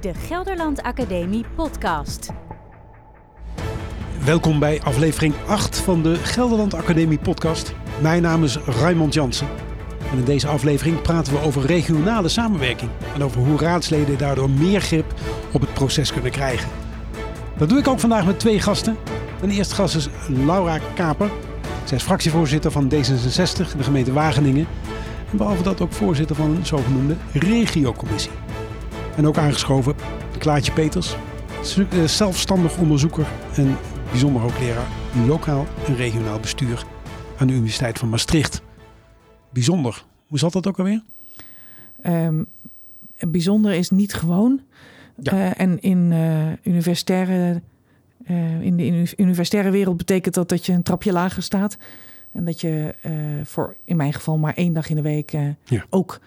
de Gelderland Academie podcast. Welkom bij aflevering 8 van de Gelderland Academie podcast. Mijn naam is Raymond Jansen. En in deze aflevering praten we over regionale samenwerking en over hoe raadsleden daardoor meer grip op het proces kunnen krijgen. Dat doe ik ook vandaag met twee gasten. Mijn eerste gast is Laura Kaper. Zij is fractievoorzitter van D66 in de gemeente Wageningen. En behalve dat ook voorzitter van een zogenoemde regiocommissie. En ook aangeschoven Klaartje Peters, eh, zelfstandig onderzoeker en bijzonder hoogleraar lokaal en regionaal bestuur aan de Universiteit van Maastricht. Bijzonder. Hoe zat dat ook alweer? Um, bijzonder is niet gewoon. Ja. Uh, en in uh, universitaire, uh, in de universitaire wereld betekent dat dat je een trapje lager staat. En dat je voor in mijn geval maar één dag in de week ja. ook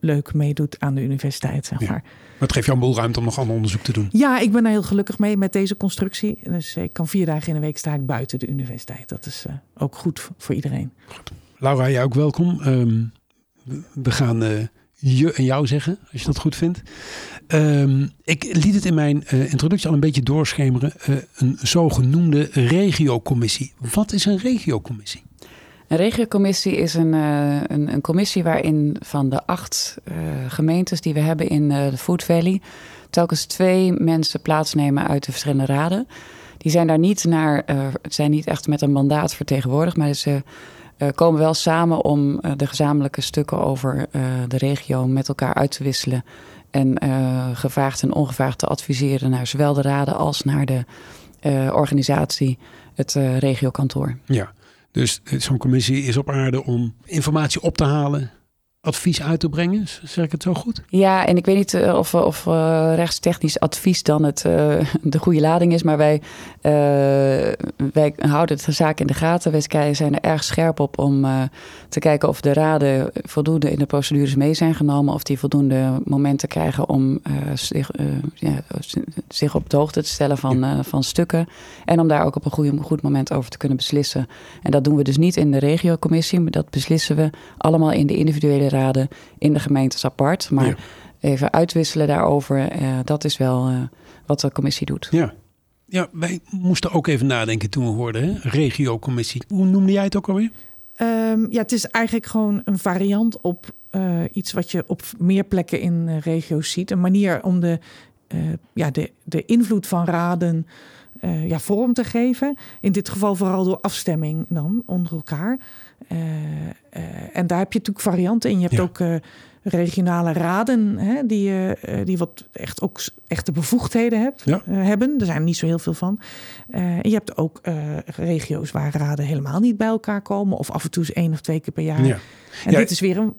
leuk meedoet aan de universiteit. Zeg maar. Ja. Maar het geeft jou een boel ruimte om nog ander onderzoek te doen. Ja, ik ben daar heel gelukkig mee met deze constructie. Dus ik kan vier dagen in de week sta ik buiten de universiteit. Dat is uh, ook goed voor iedereen. Goed. Laura, jij ook welkom. Um, we gaan uh, je en jou zeggen, als je dat goed vindt. Um, ik liet het in mijn uh, introductie al een beetje doorschemeren. een zogenoemde regiocommissie. Wat is een regiocommissie? Een regiocommissie is een, uh, een, een, commissie waarin van de acht uh, gemeentes die we hebben in uh, de Food Valley telkens twee mensen plaatsnemen uit de verschillende raden. Die zijn daar niet naar, zijn niet echt met een mandaat vertegenwoordigd, maar ze komen wel samen om de gezamenlijke stukken over de regio met elkaar uit te wisselen. En gevraagd en ongevraagd te adviseren naar zowel de raden als naar de organisatie, het regiokantoor. Ja. Dus zo'n commissie is op aarde om informatie op te halen, advies uit te brengen. Zeg ik het zo goed? Ja, en ik weet niet uh, of, of uh, rechtstechnisch advies dan het, uh, de goede lading is. Maar wij, wij houden de zaak in de gaten. Wij zijn er erg scherp op om te kijken of de raden voldoende in de procedures mee zijn genomen. Of die voldoende momenten krijgen om zich, ja, zich op de hoogte te stellen van, van stukken. En om daar ook op een goede, goed moment over te kunnen beslissen. En dat doen we dus niet in de regiocommissie. Maar dat beslissen we allemaal in de individuele raden in de gemeentes apart. Maar ja. even uitwisselen daarover, uh, dat is wel uh, wat de commissie doet. Ja. ja, wij moesten ook even nadenken toen we hoorden, hè? regiocommissie. Hoe noemde jij het ook alweer? Um, ja, het is eigenlijk gewoon een variant op uh, iets wat je op meer plekken in regio's ziet. Een manier om de, ja, de, de invloed van raden uh, ja, vorm te geven. In dit geval vooral door afstemming dan onder elkaar. Uh, uh, en daar heb je natuurlijk varianten in. Je hebt ja. ook regionale raden hè, die, die wat echt ook echte bevoegdheden hebt, ja. hebben. Er zijn er niet zo heel veel van. je hebt ook regio's waar raden helemaal niet bij elkaar komen. Of af en toe eens één of twee keer per jaar. Ja. En dit is weer een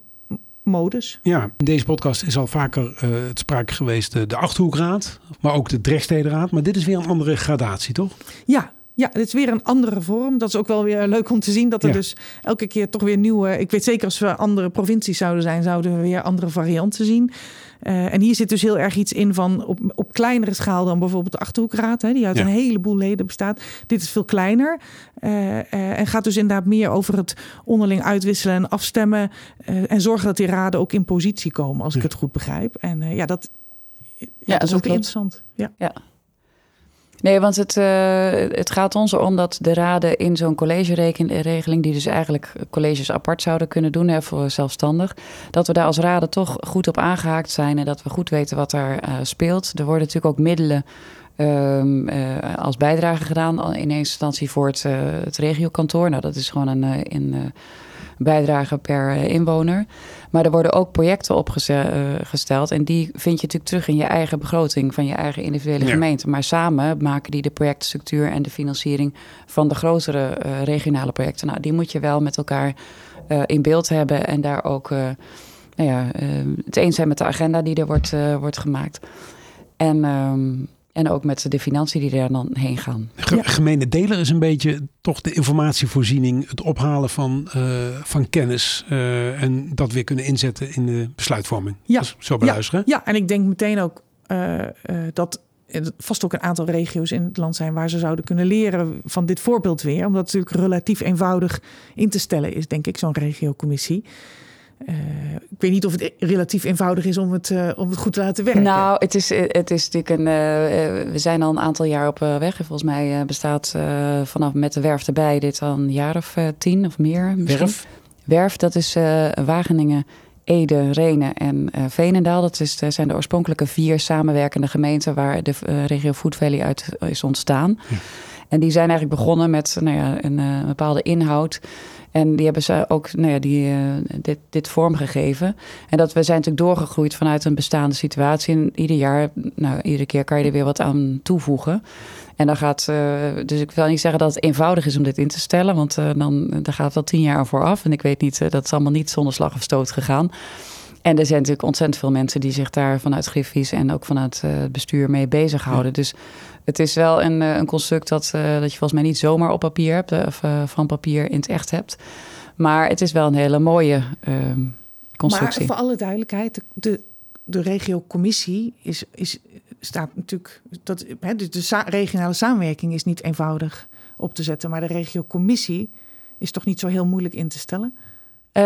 modus. Ja, in deze podcast is al vaker uh, het sprake geweest de, de Achterhoekraad, maar ook de Drechtstedenraad. Maar dit is weer een andere gradatie, toch? Ja, ja, dit is weer een andere vorm. Dat is ook wel weer leuk om te zien dat er ja. dus elke keer toch weer nieuwe. Ik weet zeker als we andere provincies zouden zijn, zouden we weer andere varianten zien. Uh, en hier zit dus heel erg iets in van op, op kleinere schaal dan bijvoorbeeld de Achterhoekraad, hè, die uit ja. een heleboel leden bestaat. Dit is veel kleiner uh, uh, en gaat dus inderdaad meer over het onderling uitwisselen en afstemmen en zorgen dat die raden ook in positie komen, als ja. ik het goed begrijp. En ja, dat, ja, ja, dat is ook interessant. Ja. ja. Nee, want het, uh, het gaat ons erom dat de raden in zo'n collegeregeling, die dus eigenlijk colleges apart zouden kunnen doen, hè, voor zelfstandig, dat we daar als raden toch goed op aangehaakt zijn en dat we goed weten wat daar uh, speelt. Er worden natuurlijk ook middelen um, uh, als bijdrage gedaan in eerste instantie voor het, het regiokantoor. Nou, dat is gewoon een. in, bijdrage per inwoner. Maar er worden ook projecten opgesteld. En die vind je natuurlijk terug in je eigen begroting van je eigen individuele ja. gemeente. Maar samen maken die de projectstructuur en de financiering van de grotere uh, regionale projecten. Nou, die moet je wel met elkaar uh, in beeld hebben en daar ook uh, nou ja, het eens zijn met de agenda die er wordt, wordt gemaakt. En. Um, en ook met de financiën die er dan heen gaan. Ge ja. Gemene delen is een beetje toch de informatievoorziening, het ophalen van, uh, van kennis uh, en dat weer kunnen inzetten in de besluitvorming. Ja, zo beluisteren. Ja, ja, en ik denk meteen ook uh, dat er vast ook een aantal regio's in het land zijn waar ze zouden kunnen leren van dit voorbeeld weer. Omdat het natuurlijk relatief eenvoudig in te stellen is, denk ik, zo'n regiocommissie. Eh, ik weet niet of het relatief eenvoudig is om het, uh, om het goed te laten werken. Nou, het is, het is natuurlijk een. Uh, we zijn al een aantal jaar op weg. Volgens mij bestaat vanaf met de werf erbij dit al een jaar of tien of meer. Misschien. Werf? Werf, dat is Wageningen, Ede, Renen en Veenendaal. Dat is, zijn de oorspronkelijke vier samenwerkende gemeenten waar de regio Food Valley uit is ontstaan. Ja. En die zijn eigenlijk begonnen met nou ja, een bepaalde inhoud. En die hebben ze ook nou ja, die, uh, dit, dit vormgegeven. En dat we zijn natuurlijk doorgegroeid vanuit een bestaande situatie. En ieder jaar, nou, iedere keer kan je er weer wat aan toevoegen. En dan gaat, uh, dus ik wil niet zeggen dat het eenvoudig is om dit in te stellen, want uh, dan daar gaat wel tien jaar vooraf. En ik weet niet, dat is allemaal niet zonder slag of stoot gegaan. En er zijn natuurlijk ontzettend veel mensen die zich daar vanuit Griffies en ook vanuit het bestuur mee bezighouden. Ja. Dus het is wel een, eh, een construct dat, uh, dat je volgens mij niet zomaar op papier hebt, eh, of van papier in het echt hebt. Maar het is wel een hele mooie ehm, constructie. Maar voor alle duidelijkheid, de, de regiocommissie is, is, staat natuurlijk. Dat, hè, dus de regionale samenwerking is niet eenvoudig op te zetten. Maar de regiocommissie is toch niet zo heel moeilijk in te stellen? Uh,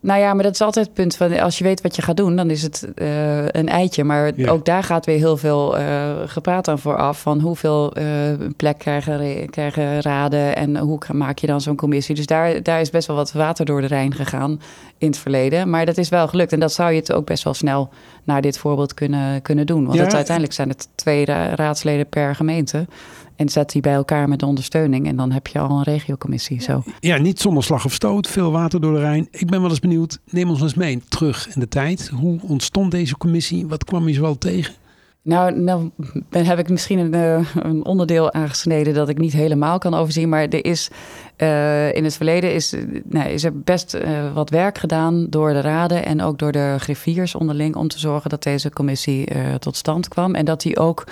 nou ja, maar dat is altijd het punt van als je weet wat je gaat doen, dan is het uh, een eitje. Maar ook daar gaat weer heel veel uh, gepraat aan vooraf. Van hoeveel plek krijgen, krijgen raden en hoe maak je dan zo'n commissie. Dus daar, daar is best wel wat water door de Rijn gegaan in het verleden. Maar dat is wel gelukt. En dat zou je het ook best wel snel naar dit voorbeeld kunnen, kunnen doen. Want het, uiteindelijk zijn het twee raadsleden per gemeente. En zet die bij elkaar met de ondersteuning. En dan heb je al een regiocommissie. Zo. Ja, niet zonder slag of stoot. Veel water door de Rijn. Ik ben wel eens benieuwd. Neem ons eens mee terug in de tijd. Hoe ontstond deze commissie? Wat kwam je zoal tegen? Nou, nou heb ik misschien een, eh, een, onderdeel aangesneden dat ik niet helemaal kan overzien. Maar er is uh, in het verleden is, nou, is er best uh, wat werk gedaan door de raden en ook door de griffiers onderling om te zorgen dat deze commissie tot stand kwam. En dat die ook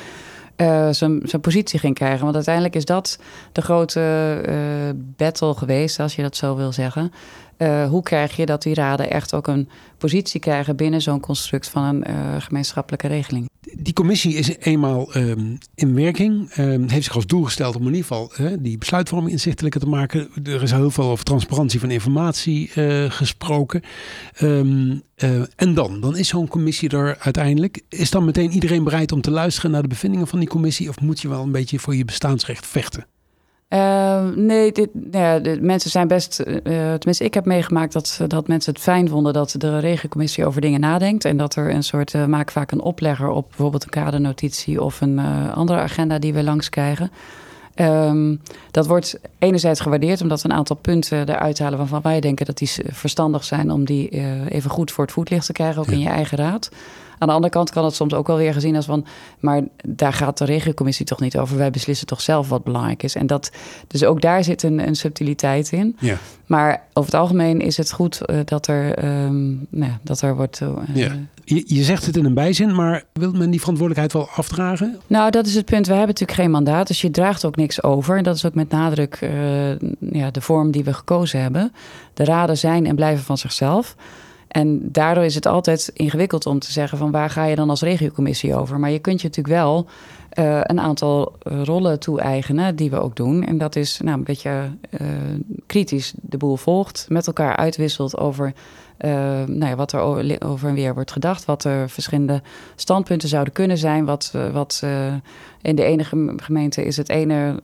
uh, zijn positie ging krijgen. Want uiteindelijk is dat de grote uh, battle geweest, als je dat zo wil zeggen. Uh, hoe krijg je dat die raden echt ook een positie krijgen binnen zo'n construct van een gemeenschappelijke regeling? Die commissie is eenmaal um, in werking. Um, heeft zich als doel gesteld om in ieder geval die besluitvorming inzichtelijker te maken. Er is heel veel over transparantie van informatie gesproken. Um, uh, en dan? Dan is zo'n commissie er uiteindelijk. Is dan meteen iedereen bereid om te luisteren naar de bevindingen van die commissie? Of moet je wel een beetje voor je bestaansrecht vechten? Uh, nee, dit, nou ja, de mensen zijn best. Uh, tenminste, ik heb meegemaakt dat, dat mensen het fijn vonden dat de regiocommissie over dingen nadenkt. En dat er een soort. Uh, maak vaak een oplegger op bijvoorbeeld een kadernotitie of een andere agenda die we langs krijgen. Um, dat wordt enerzijds gewaardeerd omdat we een aantal punten eruit halen waarvan wij denken dat die verstandig zijn om die even goed voor het voetlicht te krijgen, ook in je eigen raad. Aan de andere kant kan het soms ook wel weer gezien als van, maar daar gaat de regiocommissie toch niet over. Wij beslissen toch zelf wat belangrijk is. En dat, dus ook daar zit een, een subtiliteit in. Ja. Maar over het algemeen is het goed uh, dat, er, um, nou, dat er wordt. Uh, ja. Je, je, zegt het in een bijzin, maar wil men die verantwoordelijkheid wel afdragen? Nou, dat is het punt. We hebben natuurlijk geen mandaat, dus je draagt ook niks over. En dat is ook met nadruk uh, ja, de vorm die we gekozen hebben. De raden zijn en blijven van zichzelf. En daardoor is het altijd ingewikkeld om te zeggen van waar ga je dan als regiocommissie over. Maar je kunt je natuurlijk wel uh, een aantal eh, rollen toe-eigenen die we ook doen. En dat is nou, een beetje uh, kritisch de boel volgt, met elkaar uitwisselt over nou ja, wat er over en weer wordt gedacht, wat er verschillende standpunten zouden kunnen zijn. Wat, wat in de ene gemeente is het ene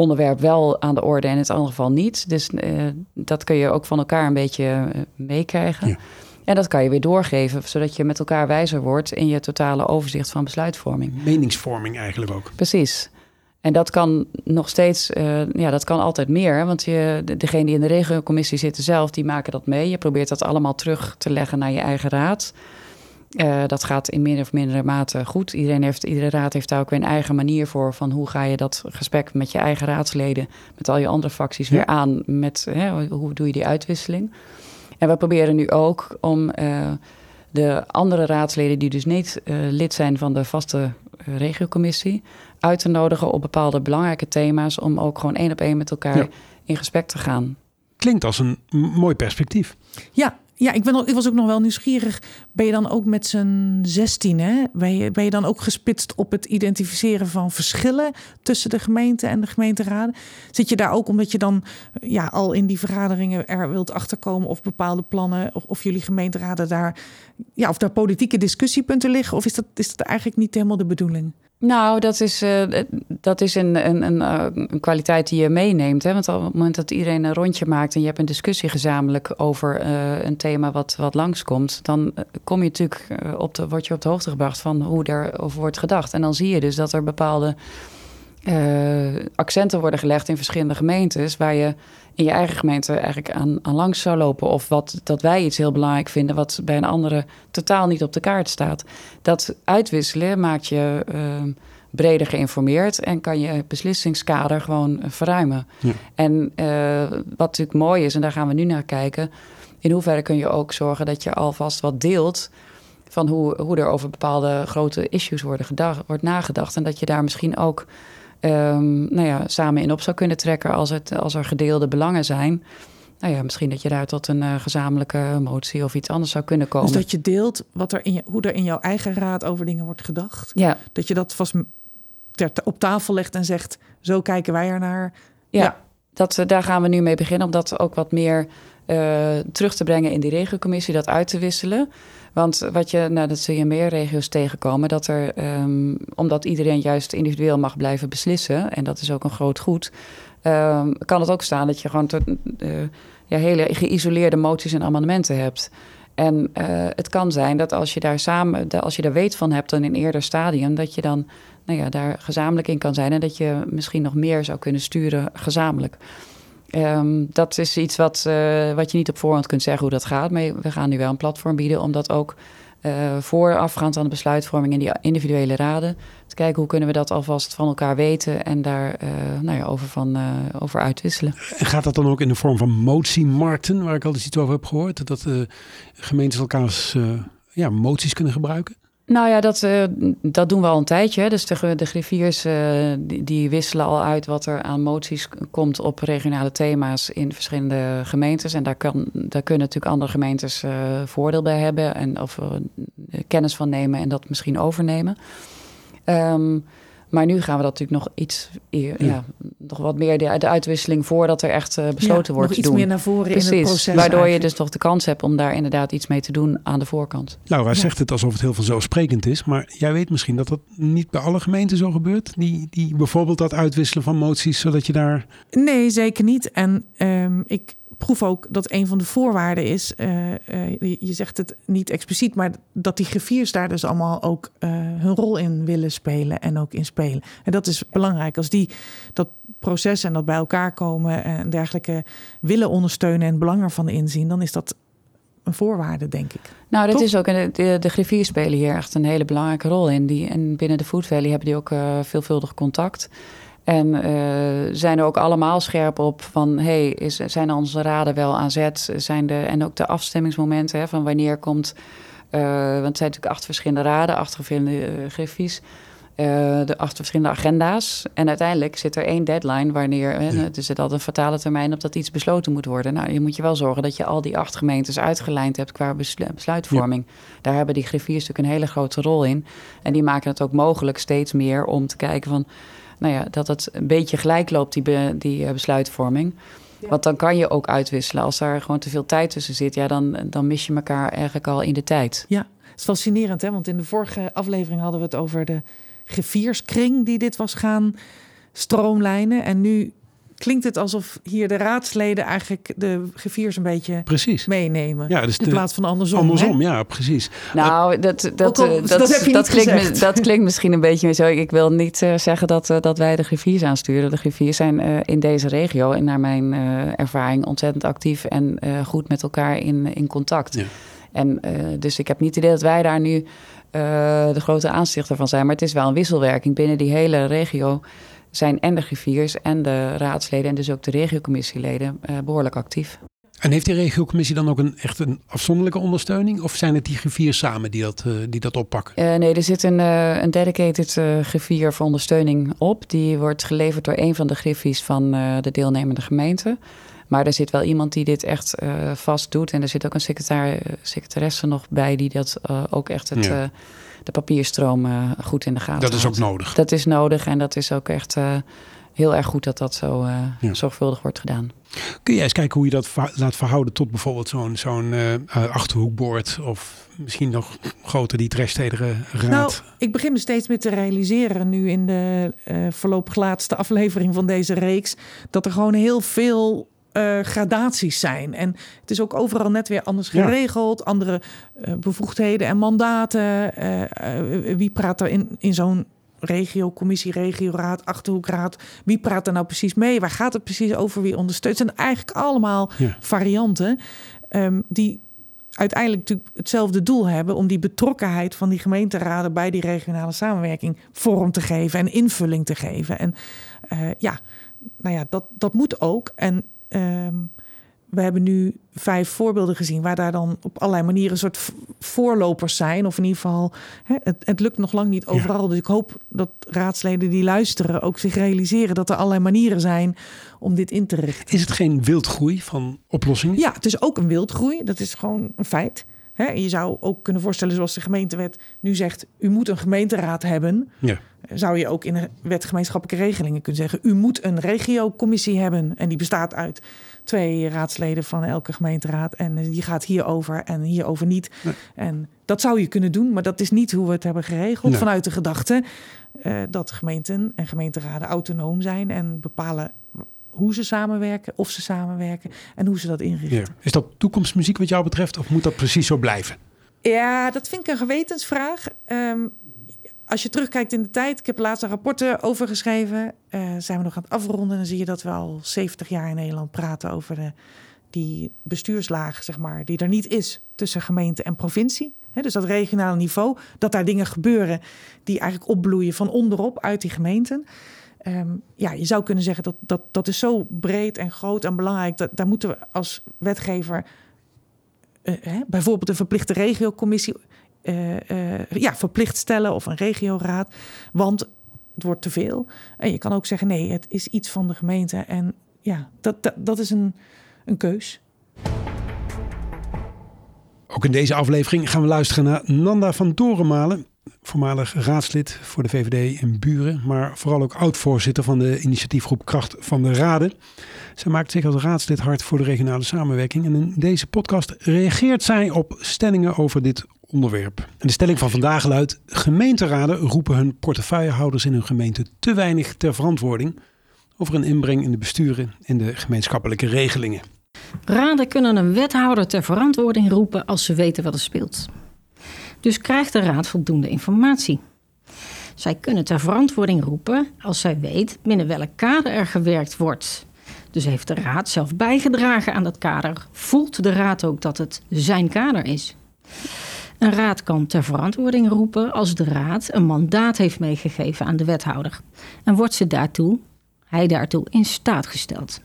onderwerp wel aan de orde en in het andere geval niet. Dus uh, dat kun je ook van elkaar een beetje uh, meekrijgen. Ja. En dat kan je weer doorgeven, zodat je met elkaar wijzer wordt in je totale overzicht van besluitvorming. Meningsvorming eigenlijk ook. Precies. En dat kan nog steeds, uh, ja, dat kan altijd meer. Want je, degene die in de regiocommissie zitten zelf, die maken dat mee. Je probeert dat allemaal terug te leggen naar je eigen raad. Uh, dat gaat in meer of mindere mate goed. Iedereen heeft, iedere raad heeft daar ook weer een eigen manier voor. Van hoe ga je dat gesprek met je eigen raadsleden, met al je andere facties weer aan. Met hè, hoe doe je die uitwisseling. En we proberen nu ook om uh, de andere raadsleden, die dus niet uh, lid zijn van de vaste regiocommissie, uit te nodigen op bepaalde belangrijke thema's. Om ook gewoon één op één met elkaar ja. in gesprek te gaan. Klinkt als een mooi perspectief. Ja, Ja, ik, ben, ik was ook nog wel nieuwsgierig. Ben je dan ook met z'n 16, hè? Ben je, dan ook gespitst op het identificeren van verschillen tussen de gemeente en de gemeenteraden? Zit je daar ook omdat je dan ja, al in die vergaderingen er wilt achterkomen of bepaalde plannen, of, of jullie gemeenteraden daar, ja, of daar politieke discussiepunten liggen? Of is dat, is dat eigenlijk niet helemaal de bedoeling? Nou, dat is, uh, dat is een, een, een, uh, een, kwaliteit die je meeneemt. Hè? Want op het moment dat iedereen een rondje maakt en je hebt een discussie gezamenlijk over uh, een thema wat, wat langskomt, dan kom je natuurlijk op de, word je op de hoogte gebracht van hoe erover wordt gedacht. En dan zie je dus dat er bepaalde accenten worden gelegd in verschillende gemeentes waar je in je eigen gemeente eigenlijk aan, aan langs zou lopen. Of wat dat wij iets heel belangrijk vinden, wat bij een andere totaal niet op de kaart staat. Dat uitwisselen maakt je uh, breder geïnformeerd en kan je beslissingskader gewoon verruimen. Ja. En uh, wat natuurlijk mooi is, en daar gaan we nu naar kijken, in hoeverre kun je ook zorgen dat je alvast wat deelt van hoe, hoe er over bepaalde grote issues worden gedacht, wordt nagedacht. En dat je daar misschien ook um, nou ja, samen in op zou kunnen trekken als, het, als er gedeelde belangen zijn. Nou ja, misschien dat je daar tot een uh, gezamenlijke motie of iets anders zou kunnen komen. Dus dat je deelt wat er in je, hoe er in jouw eigen raad over dingen wordt gedacht. Ja. Dat je dat vast ter, op tafel legt en zegt: zo kijken wij ernaar. Ja, ja. Dat, uh, daar gaan we nu mee beginnen om dat ook wat meer uh, terug te brengen in die regiocommissie, dat uit te wisselen. Want wat je, nou, dat zul je meer regio's tegenkomen, dat er, um, omdat iedereen juist individueel mag blijven beslissen, en dat is ook een groot goed, um, kan het ook staan dat je gewoon tot, uh, ja, hele geïsoleerde moties en amendementen hebt. En uh, het kan zijn dat als je daar samen, als je daar weet van hebt in een eerder stadium, dat je dan nou ja, daar gezamenlijk in kan zijn en dat je misschien nog meer zou kunnen sturen gezamenlijk. Um, dat is iets wat, uh, wat je niet op voorhand kunt zeggen hoe dat gaat. Maar we gaan nu wel een platform bieden om dat ook uh, voorafgaand aan de besluitvorming in die individuele raden te kijken hoe kunnen we dat alvast van elkaar weten en daar uh, nou ja, over, van, over uitwisselen. En gaat dat dan ook in de vorm van motiemarkten, waar ik al eens iets over heb gehoord? Dat gemeentes elkaars ja, moties kunnen gebruiken? Nou ja, dat, uh, dat doen we al een tijdje. Hè. Dus de, de griffiers uh, die, wisselen al uit wat er aan moties komt op regionale thema's in verschillende gemeentes. En daar, kan, daar kunnen natuurlijk andere gemeentes uh, voordeel bij hebben en of kennis van nemen en dat misschien overnemen. Um, maar nu gaan we dat natuurlijk nog iets, ja, ja nog wat meer de, de, uitwisseling voordat er echt uh, besloten ja, wordt te doen. meer naar voren Precies, in het proces. Waardoor eigenlijk. je dus toch de kans hebt om daar inderdaad iets mee te doen aan de voorkant. Laura ja. zegt het alsof het heel vanzelfsprekend is, maar jij weet misschien dat dat niet bij alle gemeenten zo gebeurt. Die, die bijvoorbeeld dat uitwisselen van moties, zodat je daar. Nee, zeker niet. En um, ik proef ook dat een van de voorwaarden is, uh, uh, je zegt het niet expliciet, maar dat die griffiers daar dus allemaal ook uh, hun rol in willen spelen en ook in spelen. En dat is belangrijk. Als die dat proces en dat bij elkaar komen en dergelijke willen ondersteunen en belang ervan inzien, dan is dat een voorwaarde, denk ik. Nou, dat Toch? is ook. De, de, de griffiers spelen hier echt een hele belangrijke rol in. Die, en binnen de Food Valley hebben die ook veelvuldig contact. En uh, zijn er ook allemaal scherp op van... hey, is, zijn onze raden wel aan zet? Zijn de, en ook de afstemmingsmomenten hè, van wanneer komt... Uh, want het zijn natuurlijk acht verschillende raden, acht verschillende uh, griffies... de acht verschillende agenda's. En uiteindelijk zit er één deadline wanneer... Ja. er zit altijd een fatale termijn op dat iets besloten moet worden. Nou, je moet je wel zorgen dat je al die acht gemeentes uitgelijnd hebt... qua beslu besluitvorming. Ja. Daar hebben die griffiers natuurlijk een hele grote rol in. En die maken het ook mogelijk steeds meer om te kijken van nou ja, dat het een beetje gelijk loopt, die, be, die uh, besluitvorming. Ja. Want dan kan je ook uitwisselen. Als daar gewoon te veel tijd tussen zit, ja, dan, dan mis je elkaar eigenlijk al in de tijd. Ja, het is fascinerend, hè? Want in de vorige aflevering hadden we het over de grifierskring die dit was gaan stroomlijnen. En nu klinkt het alsof hier de raadsleden eigenlijk de geviers een beetje precies. meenemen. Ja, dus in plaats van andersom. Andersom, hè? ja, precies. Nou, dat, dat, al, dat, dat, dat, dat klinkt, dat klinkt misschien een beetje zo. Ik wil niet uh, zeggen dat, uh, dat wij de griffiers aansturen. De griffiers zijn uh, in deze regio, en naar mijn ervaring, ontzettend actief en goed met elkaar in, in contact. Ja. En dus ik heb niet het idee dat wij daar nu de grote aanstichter van zijn. Maar het is wel een wisselwerking binnen die hele regio zijn en de griffiers en de raadsleden en dus ook de regiocommissieleden uh, behoorlijk actief. En heeft die regiocommissie dan ook een echt een afzonderlijke ondersteuning? Of zijn het die griffiers samen die dat, uh, die dat oppakken? Uh, nee, er zit een, uh, een dedicated griffier voor ondersteuning op. Die wordt geleverd door een van de griffies van de deelnemende gemeente. Maar er zit wel iemand die dit echt vast doet. En er zit ook een secretar secretaresse nog bij die dat ook echt het, ja. De papierstroom goed in de gaten Dat is houdt. ook nodig. Dat is nodig en dat is ook echt heel erg goed dat dat zo ja. zorgvuldig wordt gedaan. Kun jij eens kijken hoe je dat laat verhouden tot bijvoorbeeld zo'n zo'n achterhoekbord of misschien nog groter die trefstedere raad? Nou, ik begin me steeds meer te realiseren nu in de voorlopig laatste aflevering van deze reeks dat er gewoon heel veel uh, gradaties zijn. En het is ook overal net weer anders geregeld. Ja. Andere uh, bevoegdheden en mandaten. Uh, wie praat er in, in zo'n regio, commissie, regioraad, achterhoekraad? Wie praat er nou precies mee? Waar gaat het precies over? Wie ondersteunt? Het zijn eigenlijk allemaal ja. varianten um, die uiteindelijk natuurlijk hetzelfde doel hebben om die betrokkenheid van die gemeenteraden bij die regionale samenwerking vorm te geven en invulling te geven. En ja, nou ja, dat, dat moet ook. En Um, we hebben nu vijf voorbeelden gezien waar daar dan op allerlei manieren een soort voorlopers zijn. Of in ieder geval, hè, het, het, lukt nog lang niet overal. Ja. Dus ik hoop dat raadsleden die luisteren ook zich realiseren dat er allerlei manieren zijn om dit in te richten. Is het geen wildgroei van oplossingen? Ja, het is ook een wildgroei. Dat is gewoon een feit. Hè, je zou ook kunnen voorstellen, zoals de gemeentewet nu zegt, u moet een gemeenteraad hebben. Ja. Zou je ook in de wet gemeenschappelijke regelingen kunnen zeggen, u moet een regiocommissie hebben. En die bestaat uit twee raadsleden van elke gemeenteraad. En die gaat hierover en hierover niet. Nee. En dat zou je kunnen doen, maar dat is niet hoe we het hebben geregeld. Nee. Vanuit de gedachte uh, dat gemeenten en gemeenteraden autonoom zijn en bepalen hoe ze samenwerken, of ze samenwerken en hoe ze dat inrichten. Ja. Is dat toekomstmuziek wat jou betreft of moet dat precies zo blijven? Ja, dat vind ik een gewetensvraag. Um, als je terugkijkt in de tijd, ik heb laatst rapporten over geschreven. Uh, zijn we nog aan het afronden, dan zie je dat we al 70 jaar in Nederland praten over de, die bestuurslaag, zeg maar, die er niet is tussen gemeente en provincie. He, dus dat regionale niveau, dat daar dingen gebeuren die eigenlijk opbloeien van onderop uit die gemeenten. Um, ja, je zou kunnen zeggen dat, dat dat is zo breed en groot en belangrijk. Dat, daar moeten we als wetgever uh, hè, bijvoorbeeld een verplichte regiocommissie uh, uh, ja, verplicht stellen of een regioraad. Want het wordt te veel. En je kan ook zeggen, nee, het is iets van de gemeente. En ja, dat, dat, dat is een, een keus. Ook in deze aflevering gaan we luisteren naar Nanda van Dorenmalen. Voormalig raadslid voor de VVD in Buren, maar vooral ook oud-voorzitter van de initiatiefgroep Kracht van de Raden. Zij maakt zich als raadslid hard voor de regionale samenwerking. En in deze podcast reageert zij op stellingen over dit onderwerp. En de stelling van vandaag luidt: gemeenteraden roepen hun portefeuillehouders in hun gemeente te weinig ter verantwoording over een inbreng in de besturen en de gemeenschappelijke regelingen. Raden kunnen een wethouder ter verantwoording roepen als ze weten wat er speelt. Dus krijgt de raad voldoende informatie. Zij kunnen ter verantwoording roepen als zij weet binnen welk kader er gewerkt wordt. Dus heeft de raad zelf bijgedragen aan dat kader? Voelt de raad ook dat het zijn kader is? Een raad kan ter verantwoording roepen als de raad een mandaat heeft meegegeven aan de wethouder. En wordt ze daartoe, hij daartoe in staat gesteld.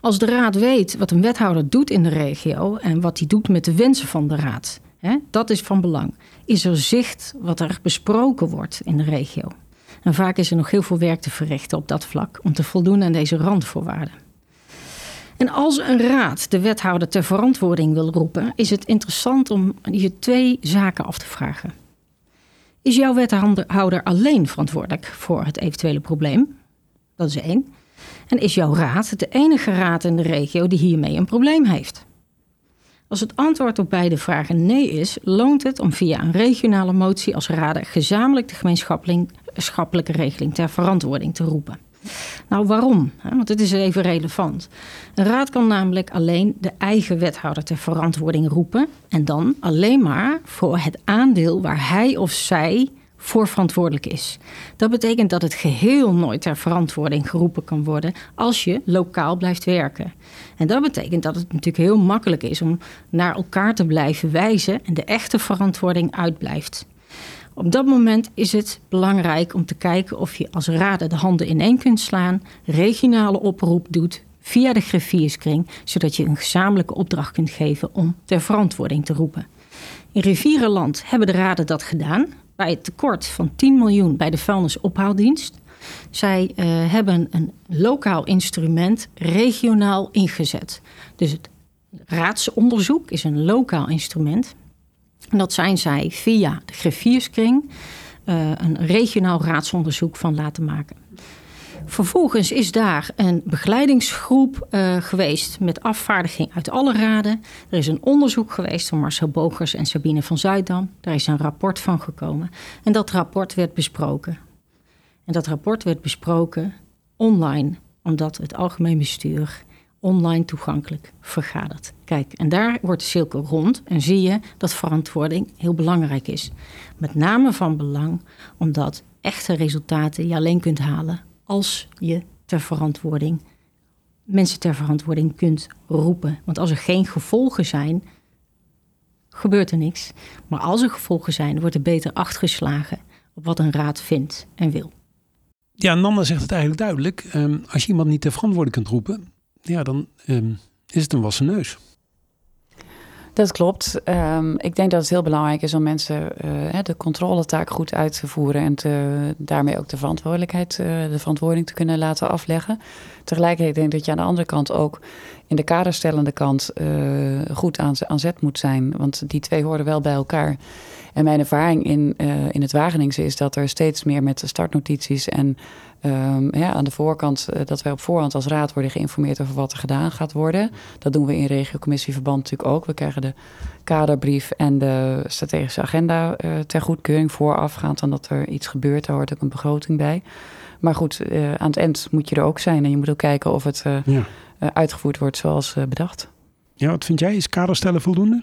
Als de raad weet wat een wethouder doet in de regio en wat hij doet met de wensen van de raad, hè, dat is van belang. Is er zicht wat er besproken wordt in de regio? En vaak is er nog heel veel werk te verrichten op dat vlak om te voldoen aan deze randvoorwaarden. En als een raad de wethouder ter verantwoording wil roepen, is het interessant om je twee zaken af te vragen. Is jouw wethouder alleen verantwoordelijk voor het eventuele probleem? Dat is één. En is jouw raad de enige raad in de regio die hiermee een probleem heeft? Als het antwoord op beide vragen nee is, loont het om via een regionale motie als raden gezamenlijk de gemeenschappelijke regeling ter verantwoording te roepen. Nou, waarom? Want dit is even relevant. Een raad kan namelijk alleen de eigen wethouder ter verantwoording roepen. En dan alleen maar voor het aandeel waar hij of zij voor verantwoordelijk is. Dat betekent dat het geheel nooit ter verantwoording geroepen kan worden als je lokaal blijft werken. En dat betekent dat het natuurlijk heel makkelijk is om naar elkaar te blijven wijzen en de echte verantwoording uitblijft. Op dat moment is het belangrijk om te kijken of je als raden de handen ineen kunt slaan, regionale oproep doet via de griffierskring, zodat je een gezamenlijke opdracht kunt geven om ter verantwoording te roepen. In Rivierenland hebben de raden dat gedaan bij het tekort van 10 miljoen bij de vuilnisophaaldienst. Zij uh, hebben een lokaal instrument regionaal ingezet. Dus het raadsonderzoek is een lokaal instrument. En dat zijn zij via de griffierskring uh, een regionaal raadsonderzoek van laten maken. Vervolgens is daar een begeleidingsgroep uh, geweest met afvaardiging uit alle raden. Er is een onderzoek geweest van Marcel Bogers en Sabine van Zuidam. Daar is een rapport van gekomen. En dat rapport werd besproken. En dat rapport werd besproken online, omdat het algemeen bestuur online toegankelijk vergadert. Kijk, en daar wordt de cirkel rond en zie je dat verantwoording heel belangrijk is. Met name van belang omdat echte resultaten je alleen kunt halen als je ter verantwoording mensen ter verantwoording kunt roepen. Want als er geen gevolgen zijn, gebeurt er niks. Maar als er gevolgen zijn, wordt er beter acht geslagen op wat een raad vindt en wil. Ja, Nanda zegt het eigenlijk duidelijk. Um, als je iemand niet ter verantwoording kunt roepen, ja, dan um, is het een wassen neus. Dat klopt. Um, ik denk dat het heel belangrijk is om mensen uh, de controletaak goed uit te voeren en te, daarmee ook de verantwoordelijkheid, uh, de verantwoording te kunnen laten afleggen. Tegelijkertijd denk ik dat je aan de andere kant ook in de kaderstellende kant uh, goed aan, zet moet zijn. Want die twee horen wel bij elkaar. En mijn ervaring in, in het Wageningse is dat er steeds meer met de startnotities en um, ja, aan de voorkant, uh, dat wij op voorhand als raad worden geïnformeerd over wat er gedaan gaat worden. Dat doen we in regiocommissieverband natuurlijk ook. We krijgen de kaderbrief en de strategische agenda uh, ter goedkeuring voorafgaand aan dat er iets gebeurt. Daar hoort ook een begroting bij. Maar goed, aan het eind moet je er ook zijn en je moet ook kijken of het ja. uitgevoerd wordt zoals bedacht. Ja, wat vind jij? Is kaderstellen voldoende?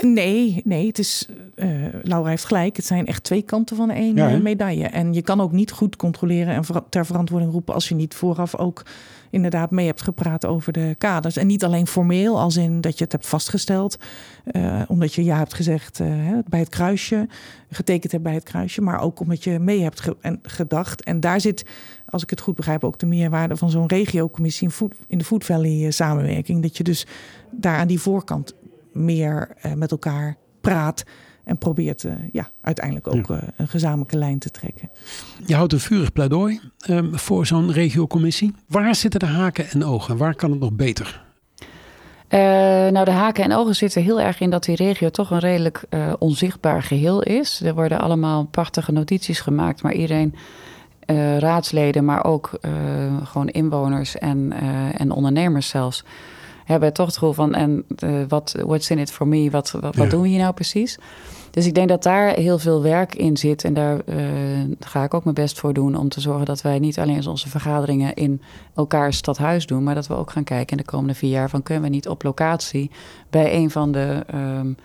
Nee, nee, het is. Uh, Laura heeft gelijk. Het zijn echt twee kanten van één ja, medaille. En je kan ook niet goed controleren en ter verantwoording roepen als je niet vooraf ook inderdaad mee hebt gepraat over de kaders. En niet alleen formeel, als in dat je het hebt vastgesteld, uh, omdat je ja hebt gezegd uh, bij het kruisje, getekend hebt bij het kruisje, maar ook omdat je mee hebt ge en gedacht. En daar zit, als ik het goed begrijp, ook de meerwaarde van zo'n regiocommissie in, in de Food Valley samenwerking. Dat je dus daar aan die voorkant meer uh, met elkaar praat. En probeert uh, ja, uiteindelijk ook ja. uh, een gezamenlijke lijn te trekken. Je houdt een vurig pleidooi um, voor zo'n regiocommissie. Waar zitten de haken en ogen? Waar kan het nog beter? Uh, nou, de haken en ogen zitten heel erg in dat die regio toch een redelijk onzichtbaar geheel is. Er worden allemaal prachtige notities gemaakt, maar iedereen, raadsleden, maar ook gewoon inwoners en, en ondernemers zelfs hebben toch het gevoel van, en uh, wat, what's in it for me? Wat, wat, wat doen we hier nou precies? Dus ik denk dat daar heel veel werk in zit. En daar uh, ga ik ook mijn best voor doen om te zorgen dat wij niet alleen onze vergaderingen in elkaars stadhuis doen, maar dat we ook gaan kijken in de komende vier jaar van kunnen we niet op locatie bij een van de um,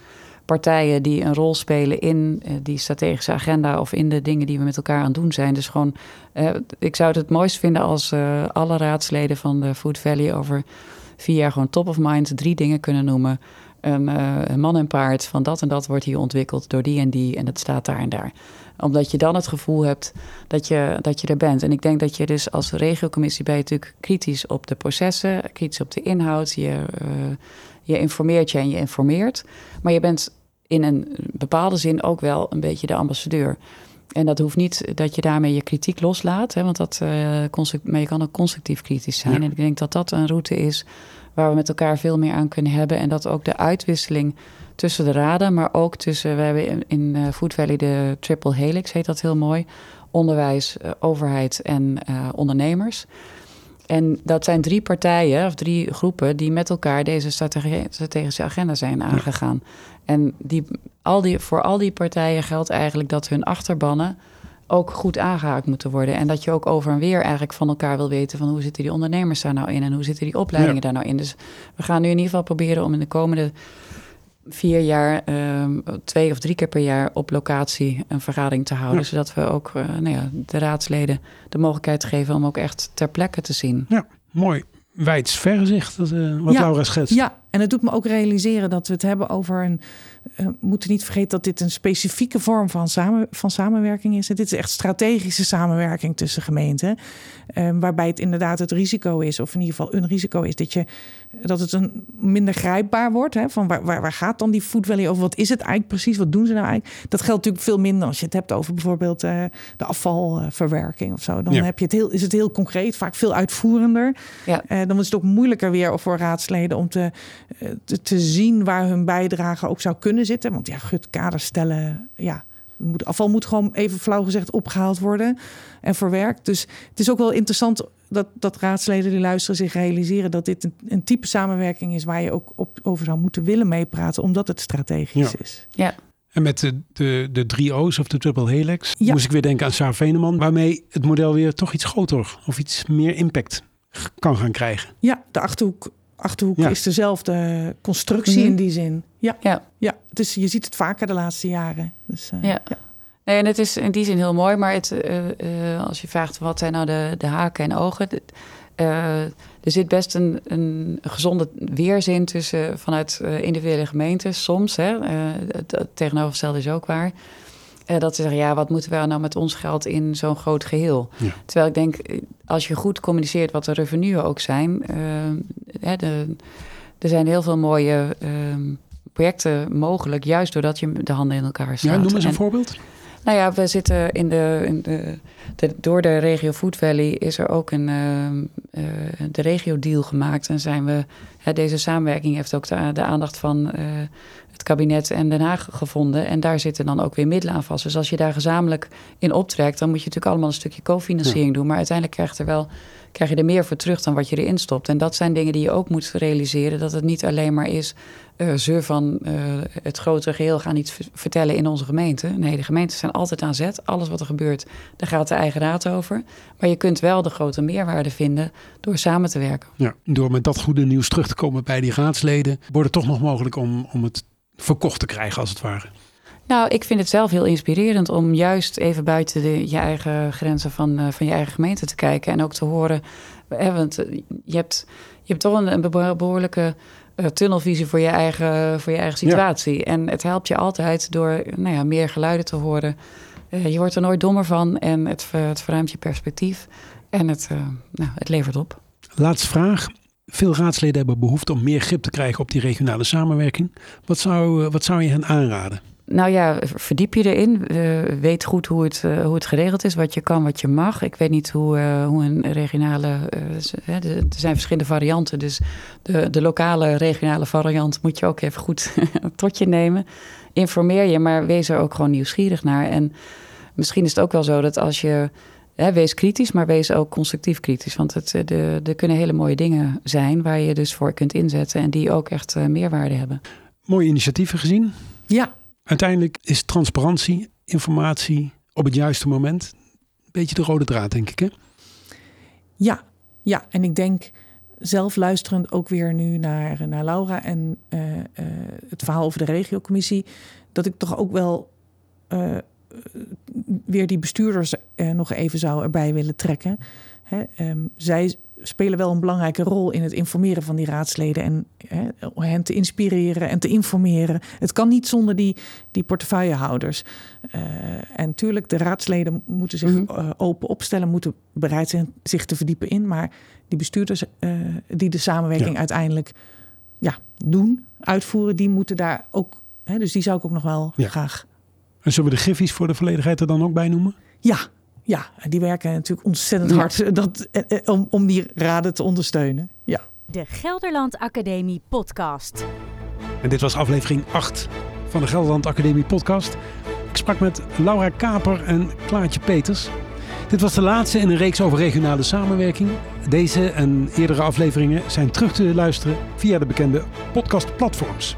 partijen die een rol spelen in uh, die strategische agenda of in de dingen die we met elkaar aan het doen zijn. Dus gewoon, uh, ik zou het het mooist vinden als alle raadsleden van de Food Valley over jaar gewoon top of mind drie dingen kunnen noemen. Een, man en paard van dat en dat wordt hier ontwikkeld door die en die en het staat daar en daar. Omdat je dan het gevoel hebt dat je, dat je er bent. En ik denk dat je dus als regiocommissie ben je natuurlijk kritisch op de processen, kritisch op de inhoud. Je, uh, je informeert je en je informeert. Maar je bent in een bepaalde zin ook wel een beetje de ambassadeur. En dat hoeft niet dat je daarmee je kritiek loslaat, hè, want dat, uh, maar je kan ook constructief kritisch zijn. Ja. En ik denk dat dat een route is waar we met elkaar veel meer aan kunnen hebben. En dat ook de uitwisseling tussen de raden, maar ook tussen, we hebben in, in uh, Food Valley de triple helix, heet dat heel mooi. Onderwijs, uh, overheid en ondernemers. En dat zijn drie partijen of drie groepen die met elkaar deze strategische agenda zijn aangegaan. En die, al die, voor al die partijen geldt eigenlijk dat hun achterbannen ook goed aangehaakt moeten worden. En dat je ook over en weer eigenlijk van elkaar wil weten van hoe zitten die ondernemers daar nou in en hoe zitten die opleidingen ja. daar nou in. Dus we gaan nu in ieder geval proberen om in de komende vier jaar, um, twee of drie keer per jaar op locatie een vergadering te houden. Ja. Zodat we ook uh, nou ja, de raadsleden de mogelijkheid geven om ook echt ter plekke te zien. Ja, mooi. Wijds vergezicht, dat, uh, wat ja, Laura schetst. Ja, En het doet me ook realiseren dat we het hebben over een. Uh, we moeten niet vergeten dat dit een specifieke vorm van, samen, van samenwerking is. Dit is echt strategische samenwerking tussen gemeenten. Uh, waarbij het inderdaad het risico is, of in ieder geval een risico is, dat, je, dat het een minder grijpbaar wordt. Hè, van waar, waar, waar gaat dan die food valley over? Wat is het eigenlijk precies? Wat doen ze nou eigenlijk? Dat geldt natuurlijk veel minder als je het hebt over bijvoorbeeld uh, de afvalverwerking of zo. Dan Ja. heb je het heel, is het heel concreet, vaak veel uitvoerender. Ja. Eh, dan is het ook moeilijker weer voor raadsleden om te, eh, te, te zien waar hun bijdrage ook zou kunnen zitten. Want ja, gut, kaders stellen, ja, moet, afval moet gewoon even flauw gezegd opgehaald worden en verwerkt. Dus het is ook wel interessant dat, dat raadsleden die luisteren zich realiseren dat dit een, een type samenwerking is waar je ook op, over zou moeten willen meepraten, omdat het strategisch Ja. is. Ja, En met de, de, de drie O's of de triple helix Ja. moest ik weer denken aan Saar Veneman, waarmee het model weer toch iets groter of iets meer impact kan gaan krijgen. Ja, de achterhoek, achterhoek Ja. is dezelfde constructie Mhm. in die zin. Ja, ja. ja. Dus je ziet het vaker de laatste jaren. Dus, eh, Ja. Nee, en het is in die zin heel mooi, maar het, eh, eh, als je vraagt wat zijn nou de, de haken en ogen. eh, er zit best een, een gezonde weerzin tussen vanuit eh, individuele gemeentes soms. Hè, eh, het, het tegenovergestelde is ook waar. Eh, dat ze zeggen, ja, wat moeten we nou met ons geld in zo'n groot geheel? Ja. Terwijl ik denk, eh, als je goed communiceert wat de revenuen ook zijn. eh, hè, de, er zijn heel veel mooie ehm, projecten mogelijk, juist doordat je de handen in elkaar slaat. Ja, noem eens een En- voorbeeld. nou ja, we zitten in de, in de, de- door de regio Food Valley is er ook een ehm, eh, de regio deal gemaakt en zijn we hè, deze samenwerking heeft ook de, de aandacht van het kabinet en Den Haag gevonden en daar zitten dan ook weer middelen aan vast. Dus als je daar gezamenlijk in optrekt, dan moet je natuurlijk allemaal een stukje cofinanciering doen, maar uiteindelijk krijg je er wel krijg je er meer voor terug dan wat je erin stopt. En dat zijn dingen die je ook moet realiseren dat het niet alleen maar is eh ze van eh, het grotere geheel gaan iets vertellen in onze gemeente. Nee, de gemeentes zijn altijd aan zet. Alles wat er gebeurt, daar gaat de eigen raad over. Maar je kunt wel de grote meerwaarde vinden door samen te werken. Ja, door met dat goede nieuws terug te komen bij die raadsleden, wordt het toch nog mogelijk om, om het verkocht te krijgen als het ware. Nou, ik vind het zelf heel inspirerend om juist even buiten de, je eigen grenzen van, eh, van je eigen gemeente te kijken. En ook te horen, hè, want eh, je hebt, je hebt toch een, een beho- behoorlijke eh, tunnelvisie voor je eigen, voor je eigen Ja. situatie. En het helpt je altijd door nou ja, meer geluiden te horen. Je wordt er nooit dommer van en het, ver- het verruimt je perspectief. En het, nou, het levert op. Laatste vraag. Veel raadsleden hebben behoefte om meer grip te krijgen op die regionale samenwerking. Wat zou, eh, wat zou je hen aanraden? Nou ja, verdiep je erin. Weet goed hoe het, eh, hoe het geregeld is, wat je kan, wat je mag. Ik weet niet hoe, eh, hoe een regionale. er zijn verschillende varianten. Dus de, de lokale regionale variant moet je ook even goed tot je nemen. Informeer je, maar wees er ook gewoon nieuwsgierig naar. En misschien is het ook wel zo dat als je. Hè, wees kritisch, maar wees ook constructief kritisch. Want het, eh, de, er kunnen hele mooie dingen zijn waar je dus voor kunt inzetten. En die ook echt eh, meerwaarde hebben. Mooie initiatieven gezien. ja, Uiteindelijk is transparantie, informatie op het juiste moment een beetje de rode draad, denk ik. Hè? Ja, ja, en ik denk zelf luisterend ook weer nu naar, naar Laura en eh, eh, het verhaal over de regiocommissie, dat ik toch ook wel eh, weer die bestuurders eh, nog even zou erbij willen trekken. Hè, ehm, zij spelen wel een belangrijke rol in het informeren van die raadsleden en hè, hen te inspireren en te informeren. Het kan niet zonder die, die portefeuillehouders. Eh, en natuurlijk, de raadsleden moeten zich Mhm. eh, open opstellen, moeten bereid zijn zich te verdiepen in. Maar die bestuurders eh, die de samenwerking Ja. uiteindelijk ja, doen, uitvoeren, die moeten daar ook. Hè, dus die zou ik ook nog wel Ja. graag. En zullen we de Giffies voor de volledigheid er dan ook bij noemen? Ja, ja, die werken natuurlijk ontzettend Ja. hard dat, eh, eh, om, om die raden te ondersteunen. Ja. De Gelderland Academie Podcast. En dit was aflevering 8 van de Gelderland Academie podcast. Ik sprak met Laura Kaper en Klaartje Peters. Dit was de laatste in een reeks over regionale samenwerking. Deze en eerdere afleveringen zijn terug te luisteren via de bekende podcastplatforms.